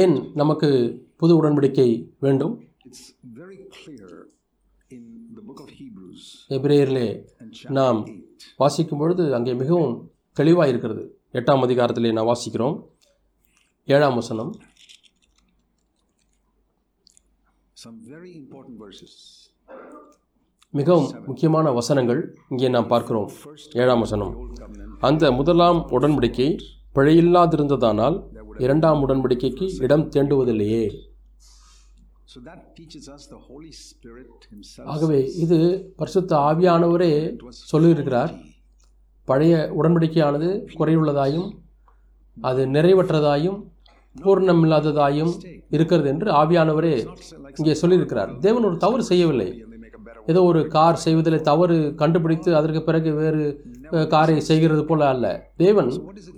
ஏன் நமக்கு புது உடன்படிக்கை வேண்டும்? எபிரேயரிலே நாம் 8. வாசிக்கும் பொழுது அங்கே மிகவும் தெளிவாக இருக்கிறது எட்டாம் அதிகாரத்திலே நான் வாசிக்கிறோம். ஏழாம் வசனம். Some very important verses. மிகவும் முக்கியமான வசனங்கள் இங்கே நாம் பார்க்கிறோம். ஏழாம் வசனம். அந்த முதலாம் உடன்படிக்கை பிழையில்லாதிருந்ததானால் இரண்டாம் உடன்படிக்கைக்கு இடம் தேண்டுவதில்லையே. So that teaches us the Holy Spirit Himself. ஆகவே இது பரிசுத்த ஆவியானவரே சொல்லியிருக்கிறார். பழைய உடன்படிக்கையானது குறைவுள்ளதாயும் அது நிறைவற்றதாயும் பூர்ணமில்லாததாயும் இருக்கிறது என்று ஆவியானவரே இங்கே சொல்லியிருக்கிறார். தேவன் ஒரு தவறு செய்யவில்லை. ஏதோ ஒரு கார் செய்வதில் தவறு கண்டுபிடித்து அதற்கு பிறகு வேறு காரை செய்கிறது போல அல்ல. தேவன்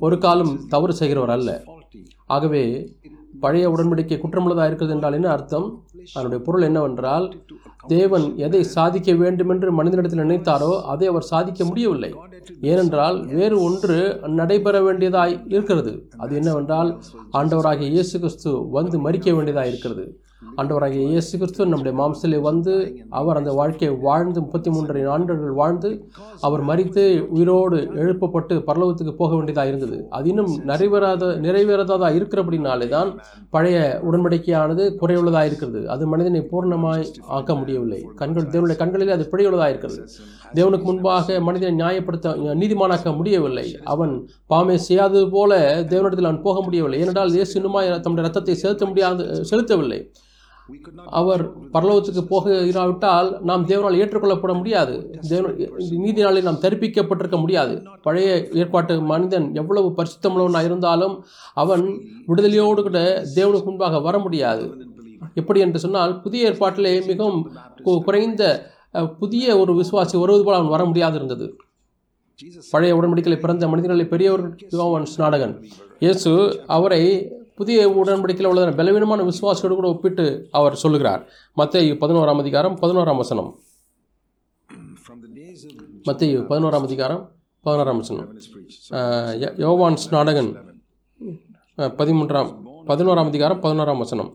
ஒரு காலம் தவறு செய்கிறவர் அல்ல. ஆகவே பழைய உடன்படிக்கை குற்றமுள்ளதாக இருக்கிறது என்றால் என்ன அர்த்தம்? அதனுடைய பொருள் என்னவென்றால் தேவன் எதை சாதிக்க வேண்டும் என்று மனிதனிடத்தில் நினைத்தாரோ அதை அவர் சாதிக்க முடியவில்லை. ஏனென்றால் வேறு ஒன்று நடைபெற வேண்டியதாய் இருக்கிறது. அது என்னவென்றால் ஆண்டவராகிய இயேசு கிறிஸ்து வந்து மறிக்க வேண்டியதாக இருக்கிறது ஆண்டவராகிய இயேசு கிறிஸ்து நம்முடைய மாம்சத்திலே வந்து அவர் அந்த வாழ்க்கையை வாழ்ந்து முப்பத்தி மூன்றரை ஆண்டுகள் வாழ்ந்து அவர் மறித்து உயிரோடு எழுப்பப்பட்டு பரலோகத்துக்கு போக வேண்டியதாக இருந்தது. அது இன்னும் நிறைவேறாத நிறைவேறாததாக இருக்கிறபடினாலே தான் பழைய உடன்படிக்கையானது குறையுள்ளதாக இருக்கிறது. அது மனிதனை பூர்ணமாய் ஆக்க முடியவில்லை. கண்கள் தேவனுடைய கண்களிலே அது பிழையுள்ளதாக இருக்கிறது. தேவனுக்கு முன்பாக மனிதனை நியாயப்படுத்த நீதிமானாக்க முடியவில்லை. அவன் பாமை செய்யாதது போல தேவனிடத்தில் அவன் போக முடியவில்லை. ஏனென்றால் இயேசு இன்னுமாய் தம்முடைய ரத்தத்தை செலுத்த முடியாது செலுத்தவில்லை. அவர் பரலோகத்துக்கு போக இராவிட்டால் நாம் தேவனால் ஏற்றுக்கொள்ளப்பட முடியாது. தேவன் நீதி நாளில் நாம் தரிப்பிக்கப்பட்டிருக்க முடியாது. பழைய ஏற்பாட்டு மனிதன் எவ்வளவு பரிசுத்தமுள்ளவனாக இருந்தாலும் அவன் விடுதலையோடு கூட தேவனுக்கு முன்பாக வர முடியாது. எப்படி என்று சொன்னால் புதிய ஏற்பாட்டிலே மிகவும் குறைந்த புதிய ஒரு விசுவாசி வருவது போல அவன் வர முடியாது இருந்தது பழைய உடன்படிக்கையில் பிறந்த மனிதர்களை பெரியவர்கள் யோவான் ஸ்நாடகன். இயேசு அவரை புதிய உடன்படிக்கையில் உள்ள பலவீனமான விசுவாசியோடு கூட ஒப்பிட்டு அவர் சொல்லுகிறார். மத்திய பதினோராம் அதிகாரம் பதினோராம் வசனம். மத்திய பதினோராம் அதிகாரம் பதினோராம் வசனம். when யோவான் ஸ்நாடகன் பதிமூன்றாம் பதினோராம் அதிகாரம் பதினோராம் வசனம்.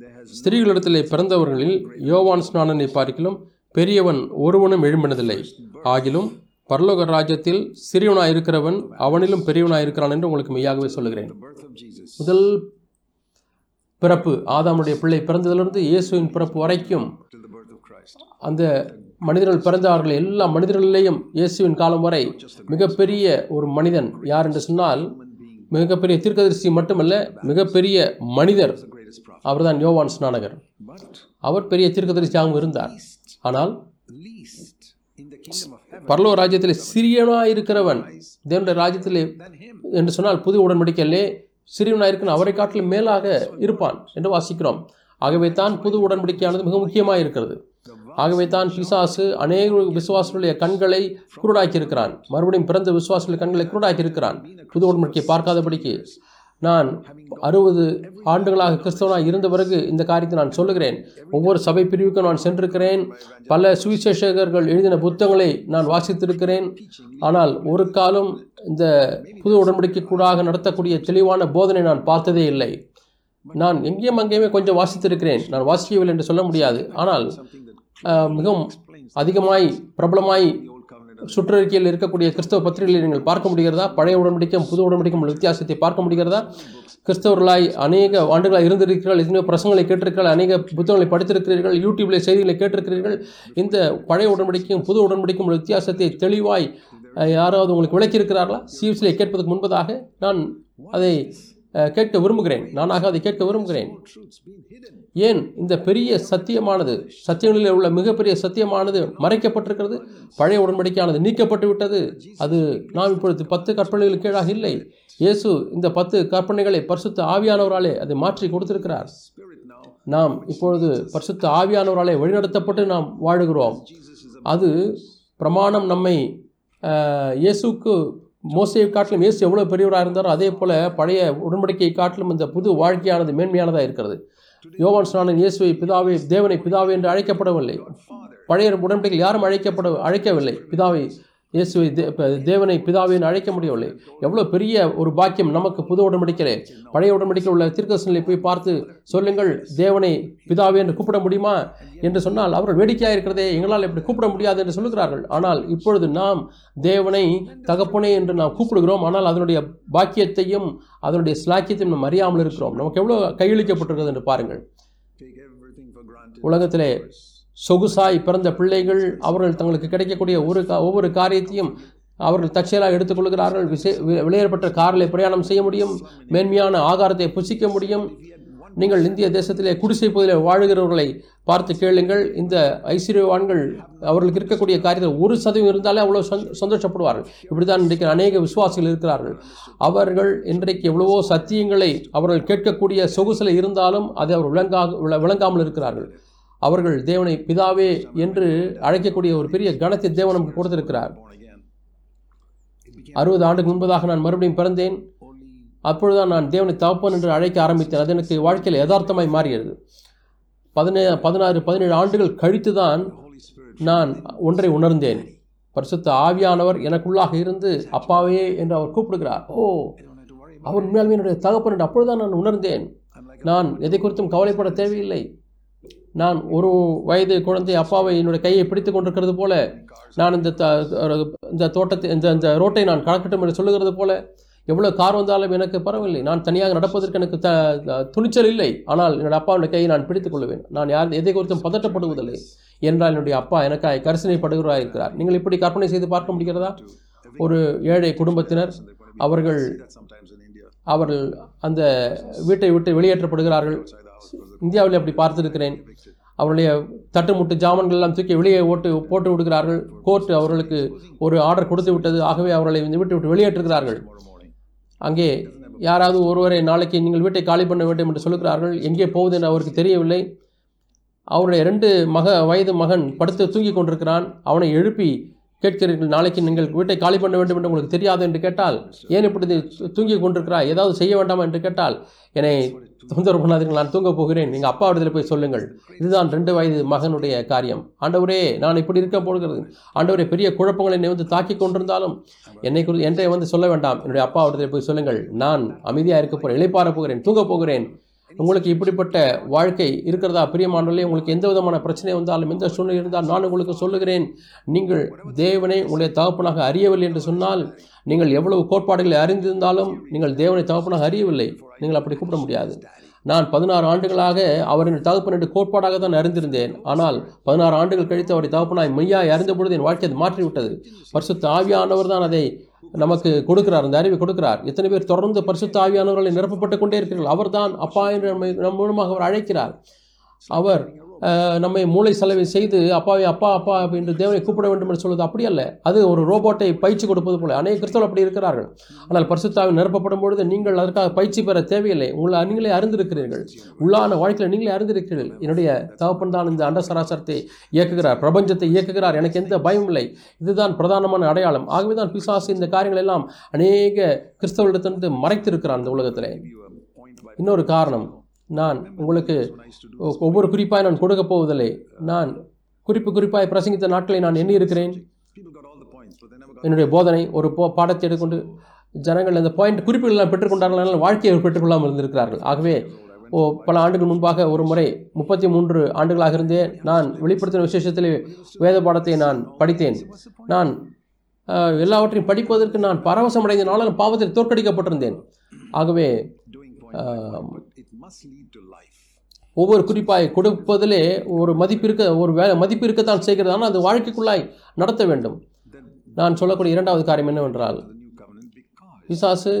There ஸ்திரீகளிடத்திலே பிறந்தவர்களில் யோவான் ஸ்நானனை பார்க்கிலும் பெரியவன் ஒருவனும் எழும்பினதில்லை. ஆகிலும் பரலோக ராஜ்யத்தில் சிறியவனாய் இருக்கிறவன் அவனிலும் பெரியவனாய் இருக்கிறான் என்று உங்களுக்கு மெய்யாகவே சொல்லுகிறேன் முதல் பிறப்பு ஆதாமுடைய பிள்ளை பிறந்ததிலிருந்து இயேசுவின் பிறப்பு வரைக்கும். அந்த மனிதர்கள் பிறந்தார்கள் எல்லா மனிதர்களிலேயும் இயேசுவின் காலம் வரை மிகப்பெரிய ஒரு மனிதன் யார் என்று சொன்னால் மிகப்பெரிய தீர்க்கதரிசி மட்டுமல்ல மிகப்பெரிய மனிதர். அவர்தான் யோவான் ஸ்நானகர் அவர் பெரிய தீர்க்கதரிசியாகவும் இருந்தார் ஆனால் பரலோ ராஜ்யத்தில் சிறியனாய் இருக்கிறவன். தேவனுடைய ராஜ்யத்திலே என்று சொன்னால் புது உடன்படிக்கையிலே சிறியவனாய் இருக்கிற அவரை காட்டிலும் மேலாக இருப்பான் என்று வாசிக்கிறோம். ஆகவே தான் புது உடன்படிக்கையானது மிக முக்கியமாக இருக்கிறது. ஆகவே தான் பிசாசு அநேக விசுவாசங்களுடைய கண்களை குருடாக்கி இருக்கிறான் மறுபடியும் பிறந்த விசுவாசங்களுடைய கண்களை குருடாக்கி இருக்கிறான் புது உடன்படிக்கையை பார்க்காதபடிக்கு நான் அறுபது ஆண்டுகளாக கிறிஸ்தவனாக இருந்த பிறகு இந்த காரியத்தை நான் சொல்லுகிறேன். ஒவ்வொரு சபை பிரிவுக்கும் நான் சென்றிருக்கிறேன். பல சுவிசேஷகர்கள் எழுதின புத்தகங்களை நான் வாசித்திருக்கிறேன். ஆனால் ஒரு காலம் இந்த புது உடன்படிக்கைக்கூடாக நடத்தக்கூடிய தெளிவான போதனை நான் பார்த்ததே இல்லை. நான் எங்கேயும் அங்கேயுமே கொஞ்சம் வாசித்திருக்கிறேன். நான் வாசிக்கவில்லை என்று சொல்ல முடியாது. ஆனால் மிகவும் அதிகமாய் பிரபலமாய் சுற்றறிக்கையில் இருக்கக்கூடிய கிறிஸ்தவ பத்திரிகைகளை நீங்கள் பார்க்க முடிகிறதா? பழைய உடன்படிக்கும் புது உடன்படிக்கும் உள்ள வித்தியாசத்தை பார்க்க முடிகிறதா? கிறிஸ்தவர்களாய் அநேக ஆண்டுகளாக இருந்திருக்கிறீர்கள் எத்தனையோ பிரசங்களை கேட்டிருக்கிறார் அநேக புத்தகங்களை படித்திருக்கிறீர்கள் யூடியூப்ல செய்திகளை கேட்டிருக்கிறீர்கள். இந்த பழைய உடன்படிக்கும் புது உடன்படிக்கும் உள்ள வித்தியாசத்தை தெளிவாய் யாராவது உங்களுக்கு விளக்கியிருக்கிறார்களா? சிஎஸ்சியை கேட்பதற்கு முன்பதாக நான் அதை கேட்க விரும்புகிறேன். நானாக அதை கேட்க விரும்புகிறேன். ஏன்? இந்த பெரிய சத்தியமானது சத்தியங்களில் உள்ள மிகப்பெரிய சத்தியமானது மறைக்கப்பட்டிருக்கிறது பழைய உடன்படிக்கையானது நீக்கப்பட்டு விட்டது. அது நாம் இப்பொழுது பத்து கற்பனைகளுக்கு கீழாக இல்லை. இயேசு இந்த பத்து கற்பனைகளை பரிசுத்த ஆவியானவராலே அதை மாற்றி கொடுத்திருக்கிறார். நாம் இப்பொழுது பரிசுத்த ஆவியானவராலே வழிநடத்தப்பட்டு நாம் வாழுகிறோம். அது பிரமாணம் நம்மை இயேசுக்கு மோசையை காட்டிலும் இயேசு எவ்வளோ பெரியவராக இருந்தாரோ அதே போல் பழைய உடன்படிக்கையை காட்டிலும் இந்த புது வாழ்க்கையானது மேன்மையானதாக இருக்கிறது. யோவான் ஸ்நானன் இயேசுவை பிதாவை தேவனை பிதாவை என்று அழைக்கப்படவில்லை. பழைய உடன்படிக்கையில் யாரும் அழைக்கப்பட அழைக்கவில்லை. பிதாவை இயேசுவை தேவனை பிதாவின்னு அழைக்க முடியவில்லை. எவ்வளோ பெரிய ஒரு பாக்கியம் நமக்கு புது உடன்படிக்கையிலே. பழைய உடன்படிக்கையில் உள்ள தீர்க்கதரிசனங்களை போய் பார்த்து சொல்லுங்கள் தேவனை பிதாவே என்று கூப்பிட முடியுமா? என்று சொன்னால் அவர்கள் வேடிக்கையாக இருக்கிறதே எங்களால் இப்படி கூப்பிட முடியாது என்று சொல்லுகிறார்கள். ஆனால் இப்பொழுது நாம் தேவனை தகப்பனே என்று நாம் கூப்பிடுகிறோம். ஆனால் அதனுடைய பாக்கியத்தையும் அதனுடைய ஸ்லாக்கியத்தையும் நாம் அறியாமல் இருக்கிறோம். நமக்கு எவ்வளோ கையளிக்கப்பட்டிருக்கிறது என்று பாருங்கள். உலகத்திலே சொகுசாய் பிறந்த பிள்ளைகள் அவர்கள் தங்களுக்கு கிடைக்கக்கூடிய ஒரு ஒவ்வொரு காரியத்தையும் அவர்கள் தற்செயலாக எடுத்துக்கொள்கிறார்கள். விசே வி- காரில் பிரயாணம் செய்ய முடியும். மேன்மையான ஆகாரத்தை புசிக்க முடியும். நீங்கள் இந்திய தேசத்திலே குடிசை பகுதியில் வாழுகிறவர்களை பார்த்து கேளுங்கள். இந்த ஐஸ்வர்யவான்கள் அவர்களுக்கு இருக்கக்கூடிய காரியத்தில் ஒரு சதவீதம் இருந்தாலே அவ்வளோ சந்த- சந்தோஷப்படுவார்கள். இப்படி தான் இன்றைக்கு அநேக விசுவாசிகள் இருக்கிறார்கள். அவர்கள் இன்றைக்கு எவ்வளவோ சத்தியங்களை அவர்கள் கேட்கக்கூடிய சொகுசில் இருந்தாலும் அதை அவர் விளங்கா விள- விளங்காமல் இருக்கிறார்கள். அவர்கள் தேவனை பிதாவே என்று அழைக்கக்கூடிய ஒரு பெரிய கணத்தை தேவன் நமக்கு கொடுத்திருக்கிறார். அறுபது ஆண்டுக்கு முன்பதாக நான் மறுபடியும் பிறந்தேன். அப்பொழுதுதான் நான் தேவனை தகப்பன் என்று அழைக்க ஆரம்பித்தேன். அது எனக்கு வாழ்க்கையில் யதார்த்தமாய் மாறியது. பதினே பதினாறு பதினேழு ஆண்டுகள் கழித்து தான் நான் ஒன்றை உணர்ந்தேன். பரிசுத்த ஆவியானவர் எனக்குள்ளாக இருந்து அப்பாவே என்று அவர் கூப்பிடுகிறார். ஓ அவர் உண்மையாலுமே என்னுடைய தகப்பன் என்று அப்பொழுதுதான் நான் உணர்ந்தேன். நான் எதை குறித்தும் கவலைப்பட தேவையில்லை. நான் ஒரு வயது குழந்தை அப்பாவை என்னுடைய கையை பிடித்து கொண்டிருக்கிறது போல நான் இந்த த- இந்த தோட்டத்தை இந்த இந்த ரோட்டை நான் கடக்கட்டும் என்று சொல்லுகிறது போல எவ்வளோ கார் வந்தாலும் எனக்கு பரவாயில்லை. நான் தனியாக நடப்பதற்கு எனக்கு த துணிச்சல் இல்லை. ஆனால் என்னோடய அப்பாவுடைய கையை நான் பிடித்துக் கொள்வேன். நான் யார் எதை குறித்தும் பதட்டப்படுவதில்லை. என்றால் என்னுடைய அப்பா எனக்காய் கரிசனைப்படுகிறாய் இருக்கிறார். நீங்கள் இப்படி கற்பனை செய்து பார்க்க முடிகிறதா? ஒரு ஏழை குடும்பத்தினர் அவர்கள் அவர்கள் அந்த வீட்டை விட்டு வெளியேற்றப்படுகிறார்கள். இந்தியாவில் அப்படி பார்த்திருக்கிறேன். அவருடைய தட்டுமுட்டு ஜாமன்கள் எல்லாம் தூக்கி வெளியே ஓட்டு போட்டு விடுகிறார்கள். கோர்ட் அவர்களுக்கு ஒரு ஆர்டர் கொடுத்து விட்டது. ஆகவே அவர்களை இந்த வீட்டை விட்டு வெளியேற்றுகிறார்கள். அங்கே யாராவது ஒருவரை நாளைக்கு நீங்கள் வீட்டை காலி பண்ண வேண்டும் என்று சொல்லுகிறார்கள். எங்கே போகுது என்று அவருக்கு தெரியவில்லை. அவருடைய ரெண்டு மக வயது மகன் படுத்து தூங்கி கொண்டிருக்கிறான். அவனை எழுப்பி கேட்கிறீர்கள். நாளைக்கு நீங்கள் வீட்டை காலி பண்ண வேண்டும் என்று உங்களுக்கு தெரியாது என்று கேட்டால் ஏன் இப்படி தூங்கி கொண்டிருக்கிறாய்? ஏதாவது செய்ய வேண்டாமா? என்று கேட்டால் என்னை சுந்தர பண்ணாதீர்கள் நான் தூங்க போகிறேன். நீங்கள் அப்பா இடத்துல போய் சொல்லுங்கள். இதுதான் ரெண்டு வயது மகனுடைய காரியம். ஆண்டவரே நான் இப்படி இருக்க போகிறது. ஆண்டவரே பெரிய குழப்பங்களை என்னை வந்து தாக்கி கொண்டிருந்தாலும் என்னை குறித்து என்றே வந்து சொல்ல வேண்டாம். என்னுடைய அப்பா இடத்துல போய் சொல்லுங்கள். நான் அமைதியாக இருக்க போகிறேன் இழைப்பாற போகிறேன். தூங்க போகிறேன். உங்களுக்கு இப்படிப்பட்ட வாழ்க்கை இருக்கிறதா? பிரியமானவர்களே உங்களுக்கு எந்த விதமான பிரச்சனை வந்தாலும் எந்த சூழ்நிலை இருந்தால் நான் உங்களுக்கு சொல்லுகிறேன். நீங்கள் தேவனை உங்களுடைய தகப்பனாக அறியவில்லை என்று சொன்னால் நீங்கள் எவ்வளவு கோட்பாடுகளை அறிந்திருந்தாலும் நீங்கள் தேவனை தகப்பனாக அறியவில்லை. நீங்கள் அப்படி கூப்பிட முடியாது. நான் பதினாறு ஆண்டுகளாக அவரின் தகப்பன் என்று கோட்பாடாக தான் அறிந்திருந்தேன். ஆனால் பதினாறு ஆண்டுகள் கழித்து அவரை தகப்பனாய் மெய்யாய் அறிந்த பொழுது என் வாழ்க்கை அது மாற்றிவிட்டது. பரிசுத்த ஆவியானவர் தான் அதை நமக்கு கொடுக்கிறார் அந்த அறிவை கொடுக்கிறார். எத்தனை பேர் தொடர்ந்து பரிசுத்த ஆவியானவர்களை நிரப்பப்பட்டு கொண்டே இருக்கிறார்கள். அவர்தான் அப்பா என்று நம்மை நம் மூலமாக அவர் அழைக்கிறார். அவர் நம்மை மூளை செலவை செய்து அப்பாவை அப்பா அப்பா என்று தேவனை கூப்பிட வேண்டும் என்று சொல்வது அப்படி அல்ல. அது ஒரு ரோபோட்டை பயிற்சி கொடுப்பது போல. அநேக கிறிஸ்தவர்கள் அப்படி இருக்கிறார்கள். ஆனால் பரிசுத்தாவை நிரப்பப்படும் பொழுது நீங்கள் அதற்காக பயிற்சி பெற தேவையில்லை. உங்களை நீங்களே அறிந்திருக்கிறீர்கள். உள்ளான வாழ்க்கையில் நீங்களே அறிந்திருக்கிறீர்கள். என்னுடைய தகப்பன் தான் இந்த அண்ட சராசரத்தை இயக்குகிறார். பிரபஞ்சத்தை இயக்குகிறார். எனக்கு எந்த பயமும் இல்லை. இதுதான் பிரதானமான அடையாளம். ஆகவே தான் பிசாசு இந்த காரியங்கள் எல்லாம் அநேக கிறிஸ்தவர்களிடத்திலிருந்து மறைத்திருக்கிறான் இந்த உலகத்திலே. இன்னொரு காரணம். நான் உங்களுக்கு ஒவ்வொரு குறிப்பாய் நான் கொடுக்க போவதில்லை. நான் குறிப்பு குறிப்பாய் பிரசங்கித்த நாட்களை நான் எண்ணி இருக்கிறேன். என்னுடைய போதனை ஒரு போ பாடத்தை எடுத்துக்கொண்டு ஜனங்கள் அந்த பாயிண்ட் குறிப்புகள் எல்லாம் பெற்றுக்கொண்டார்கள் வாழ்க்கையை பெற்றுக்கொள்ளாமல் இருந்திருக்கிறார்கள். ஆகவே ஓ பல ஆண்டுகள் முன்பாக ஒரு முறை முப்பத்தி மூன்று ஆண்டுகளாக இருந்தே நான் வெளிப்படுத்தின விசேஷத்திலே வேத பாடத்தை நான் படித்தேன். நான் எல்லாவற்றையும் படிப்பதற்கு நான் பரவசம் அடைந்தனாலும் பாவத்தில் தோற்கடிக்கப்பட்டிருந்தேன். ஆகவே ஒவ்வொரு குறிப்பாய் கொடுப்பதிலே ஒரு மதிப்பு இருக்க ஒரு வே மதிப்பு இருக்கத்தான் செய்கிறது ஆனால் அது வாழ்க்கைக்குள்ளாய் நடத்த வேண்டும். நான் சொல்லக்கூடிய இரண்டாவது காரியம் என்னவென்றால் பிசாசு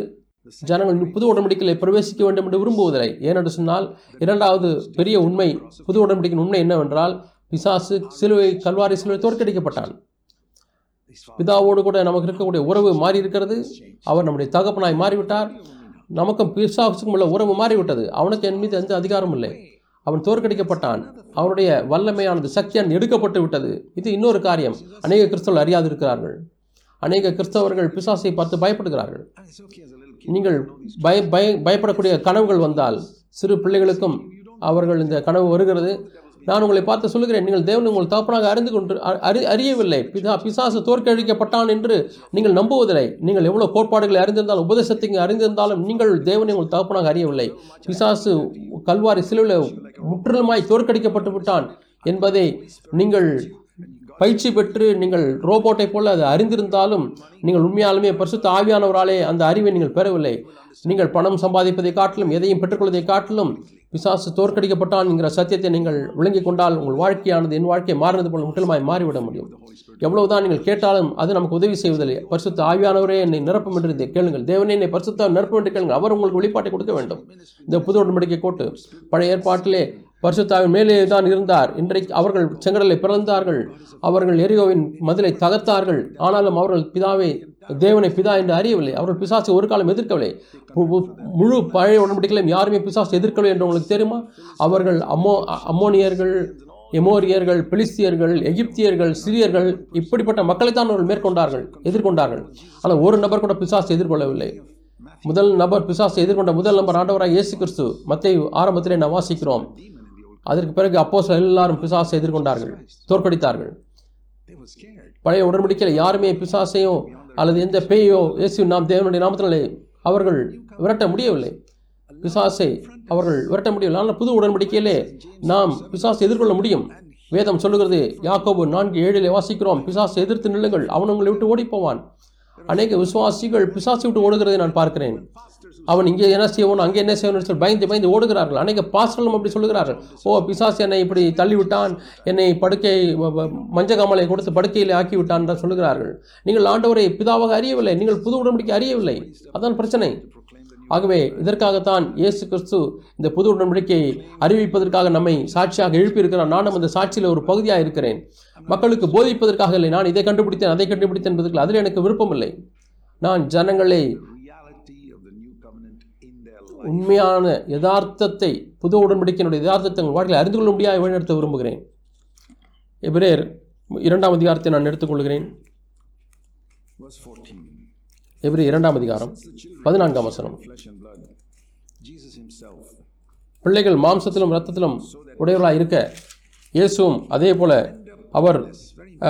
ஜனங்கள் புது உடன்படிக்கையில் பிரவேசிக்க வேண்டும் என்று விரும்புவதில்லை. ஏனென்று சொன்னால் இரண்டாவது பெரிய உண்மை புது உடன்படிக்கையின் உண்மை என்னவென்றால் பிசாசு சிலுவை கல்வாரி சிலுவை தோற்கடிக்கப்பட்டான். பிதாவோடு கூட நமக்கு இருக்கக்கூடிய உறவு மாறி இருக்கிறது அவர் நம்முடைய தகப்பனாய் மாறிவிட்டார். நமக்கும் பிசாசுக்கும் உள்ள உறவு மாறிவிட்டது. அவனுக்கு என் மீது எந்த அதிகாரமும் இல்லை. அவன் தோற்கடிக்கப்பட்டான். அவனுடைய வல்லமையானது சக்தியான் எடுக்கப்பட்டு விட்டது. இது இன்னொரு காரியம். அநேக கிறிஸ்தவர்கள் அறியாதிருக்கிறார்கள். அநேக கிறிஸ்தவர்கள் பிசாசை பார்த்து பயப்படுகிறார்கள். நீங்கள் பய பய பயப்படக்கூடிய கனவுகள் வந்தால் சிறு பிள்ளைகளுக்கும் அவர்கள் இந்த கனவு வருகிறது. நான் உங்களை பார்த்து சொல்லுகிறேன் நீங்கள் தேவனை உங்கள் தகப்பனாக அறிந்து கொண்டு அறி அறியவில்லை. பிதா பிசாசு தோற்கடிக்கப்பட்டான் என்று நீங்கள் நம்புவதில்லை. நீங்கள் எவ்வளோ கோட்பாடுகளை அறிந்திருந்தாலும் உபதேசத்தை அறிந்திருந்தாலும் நீங்கள் தேவனை உங்கள் தகப்பனாக அறியவில்லை. பிசாசு கல்வாரி சிலுவில் முற்றிலுமாய் தோற்கடிக்கப்பட்டு விட்டான் என்பதை நீங்கள் பயிற்சி பெற்று நீங்கள் ரோபோட்டை போல அதை அறிந்திருந்தாலும் நீங்கள் உண்மையாலுமே பரிசுத்த ஆவியானவராலே அந்த அறிவை நீங்கள் பெறவில்லை. நீங்கள் பணம் சம்பாதிப்பதை காட்டிலும் எதையும் பெற்றுக்கொள்வதை காட்டிலும் பிசாசு தோற்கடிக்கப்பட்டான் என்கிற சத்தியத்தை நீங்கள் விளங்கிக் கொண்டால் உங்கள் வாழ்க்கையானது என் வாழ்க்கை மாறினது போல முற்றிலுமாய் மாறிவிட முடியும். எவ்வளவுதான் நீங்கள் கேட்டாலும் அது நமக்கு உதவி செய்வதில்லை. பரிசுத்த ஆவியானவரே என்னை நிரப்பும் என்று இதை கேளுங்கள். தேவனே என்னை பரிசுத்த நிரப்பும் என்று கேளுங்கள். அவர் உங்களுக்கு வெளிப்பாட்டை கொடுக்க வேண்டும். இந்த புது உடன்படிக்கை கோட்டு பழைய ஏற்பாட்டிலே பரிசுத்தாவின் மேலே தான் இருந்தார். இன்றைக்கு அவர்கள் செங்கடலை பிறந்தார்கள். அவர்கள் எரியோவின் மதிலை தகர்த்தார்கள். ஆனாலும் அவர்கள் பிதாவை தேவனை பிதா என்று அறியவில்லை. அவர்கள் பிசாசை ஒரு காலம் எதிர்க்கவில்லை. முழு பழைய உடன்படிக்கையிலும் யாருமே பிசாசு எதிர்க்கவில்லை என்று உங்களுக்கு தெரியுமா? அவர்கள் அம்மோ அம்மோனியர்கள் எமோரியர்கள் பிலிஸ்தியர்கள் எகிப்தியர்கள் சிரியர்கள் இப்படிப்பட்ட மக்களைத்தான் அவர்கள் மேற்கொண்டார்கள் எதிர்கொண்டார்கள். ஆனால் ஒரு நபர் கூட பிசாசை எதிர்கொள்ளவில்லை. முதல் நபர் பிசாசை எதிர்கொண்ட முதல் நபர் ஆண்டவராக இயேசு கிறிஸ்து. மத்திய ஆரம்பத்திலே நாம் வாசிக்கிறோம். அதற்கு பிறகு அப்போ எல்லாரும் பிசாசை எதிர்கொண்டார்கள் தோற்கடித்தார்கள். பழைய உடன்படிக்கையில் யாருமே பிசாசையோ அல்லது எந்த பேயோ இயேசு நாம் தேவனுடைய நாமத்தினாலே அவர்கள் விரட்ட முடியவில்லை. பிசாசை அவர்கள் விரட்ட முடியவில்லை. ஆனால் புது உடன்படிக்கையிலே நாம் பிசாசை எதிர்கொள்ள முடியும். வேதம் சொல்லுகிறது யாக்கோபு நான்கு ஏழிலே வாசிக்கிறோம் பிசாசை எதிர்த்து நில்லுங்கள் அவன் உங்களை விட்டு ஓடிப் போவான் அநேக விசுவாசிகள் பிசாசை விட்டு ஓடுகிறதை நான் பார்க்கிறேன். அவன் இங்கே என்ன செய்வோம் அங்கே என்ன செய்வோம்னு சொல்லி பயந்து பயந்து ஓடுகிறார்கள். அநேக பாஸ்டர்களும் அப்படி சொல்லுகிறார்கள். ஓ பிசாஸ் என்னை இப்படி தள்ளிவிட்டான் என்னை படுக்கை வ- கொடுத்து படுக்கையில் ஆக்கிவிட்டான் என்று சொல்லுகிறார்கள். நீங்கள் ஆண்டவரை பிதாவாக அறியவில்லை நீங்கள் புது உடன்படிக்கை அறியவில்லை. அதான் பிரச்சனை. ஆகவே இதற்காகத்தான் இயேசு கிறிஸ்து இந்த புது உடன்படிக்கையை அறிவிப்பதற்காக நம்மை சாட்சியாக எழுப்பியிருக்கிறார். நானும் அந்த சாட்சியில் ஒரு பகுதியாக இருக்கிறேன். மக்களுக்கு போதிப்பதற்காக இல்லை நான் இதை கண்டுபிடித்தேன் அதை கண்டுபிடித்தேன் என்பதற்கு அதில் எனக்கு விருப்பமில்லை. நான் ஜனங்களை உண்மையான யதார்த்தத்தை புது உடன்படிக்கையினுடைய யதார்த்தத்தை உங்கள் வாழ்க்கையில் அறிந்து கொள்ள முடியாது வழிநடத்த விரும்புகிறேன். எபிரேர் இரண்டாம் அதிகாரத்தை நான் எடுத்துக்கொள்கிறேன். எபிரேர் இரண்டாம் அதிகாரம் பதினான்காம் வசனம். பிள்ளைகள் மாம்சத்திலும் இரத்தத்திலும் உடையவர்களாக இருக்க இயேசுவும் அதே போல அவர்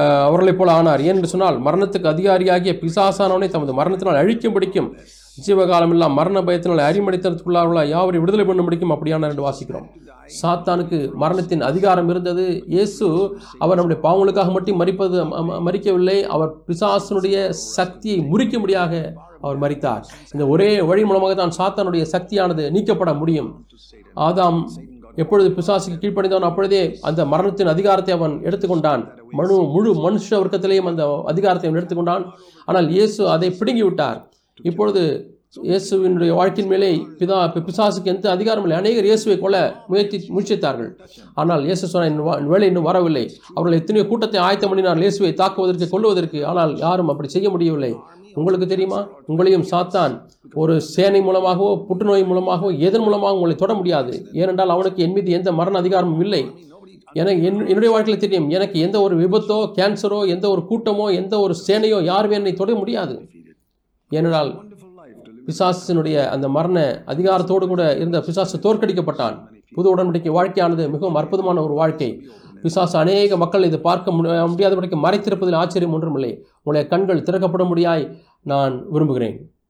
அவர்களைப் போல ஆனார். ஏன் என்று சொன்னால் மரணத்துக்கு அதிகாரியாகிய பிசாசானவனை தமது மரணத்தினால் அழிக்கும் பிடிக்கும் ஜீவகாலமெல்லாம் மரண பயத்தினால் அறிமடித்தனத்துக்குள்ளார்களா யாவரை விடுதலை பண்ண முடிக்கும் அப்படியானார் என்று வாசிக்கிறோம். சாத்தானுக்கு மரணத்தின் அதிகாரம் இருந்தது. இயேசு அவர் நம்முடைய பாவங்களுக்காக மட்டும் மறிப்பது ம- மறிக்கவில்லை. அவர் பிசாசனுடைய சக்தியை முறிக்கும்படியாக அவர் மறித்தார். இந்த ஒரே வழி மூலமாக தான் சாத்தானுடைய சக்தியானது நீக்கப்பட முடியும். ஆதாம் எப்பொழுது பிசாசுக்கு கீழ்ப்படைந்தவன் அப்பொழுதே அந்த மரணத்தின் அதிகாரத்தை அவன் எடுத்துக்கொண்டான். மனு முழு மனுஷ வர்க்கத்திலேயும் அந்த அதிகாரத்தை எடுத்துக்கொண்டான். ஆனால் இயேசு அதை பிடுங்கி விட்டார் இப்பொழுது இயேசுவினுடைய வாழ்க்கையின் மேலே பிதா பிசாசுக்கு எந்த அதிகாரம் இல்லை. அநேகர் இயேசுவை கொல்ல முயற்சி முயற்சித்தார்கள். ஆனால் இயேசு சொன்ன "என் வா- என் வேலை இன்னும் வரவில்லை. அவர்கள் எத்தனையோ கூட்டத்தை ஆயத்தம் பண்ணினார் இயேசுவை தாக்குவதற்கு கொல்லுவதற்கு. ஆனால் யாரும் அப்படி செய்ய முடியவில்லை. உங்களுக்கு தெரியுமா? உங்களையும் சாத்தான். ஒரு சேனை மூலமாகவோ புற்றுநோய் மூலமாகவோ எதன் மூலமாக உங்களை தொட முடியாது. ஏனென்றால் அவனுக்கு என் மீது எந்த மரண அதிகாரமும் இல்லை. எனக்கு என் என்னுடைய வாழ்க்கையில் தெரியும் எனக்கு எந்த ஒரு விபத்தோ கேன்சரோ எந்த ஒரு கூட்டமோ எந்த ஒரு சேனையோ யாருமே என்னை தொட முடியாது. ஏனென்றால். பிசாசினுடைய அந்த மரண அதிகாரத்தோடு கூட இருந்த பிசாசு தோற்கடிக்கப்பட்டான். புது உடன்படிக்கை வாழ்க்கையானது மிகவும் அற்புதமான ஒரு வாழ்க்கை. பிசாசு அநேக மக்கள் இதை பார்க்க முடியா- முடியாதபடிக்கு மறைத்திருப்பதில் ஆச்சரியம் ஒன்றுமில்லை. உங்களுடைய கண்கள் திறக்கப்பட முடியாய் நான் விரும்புகிறேன்.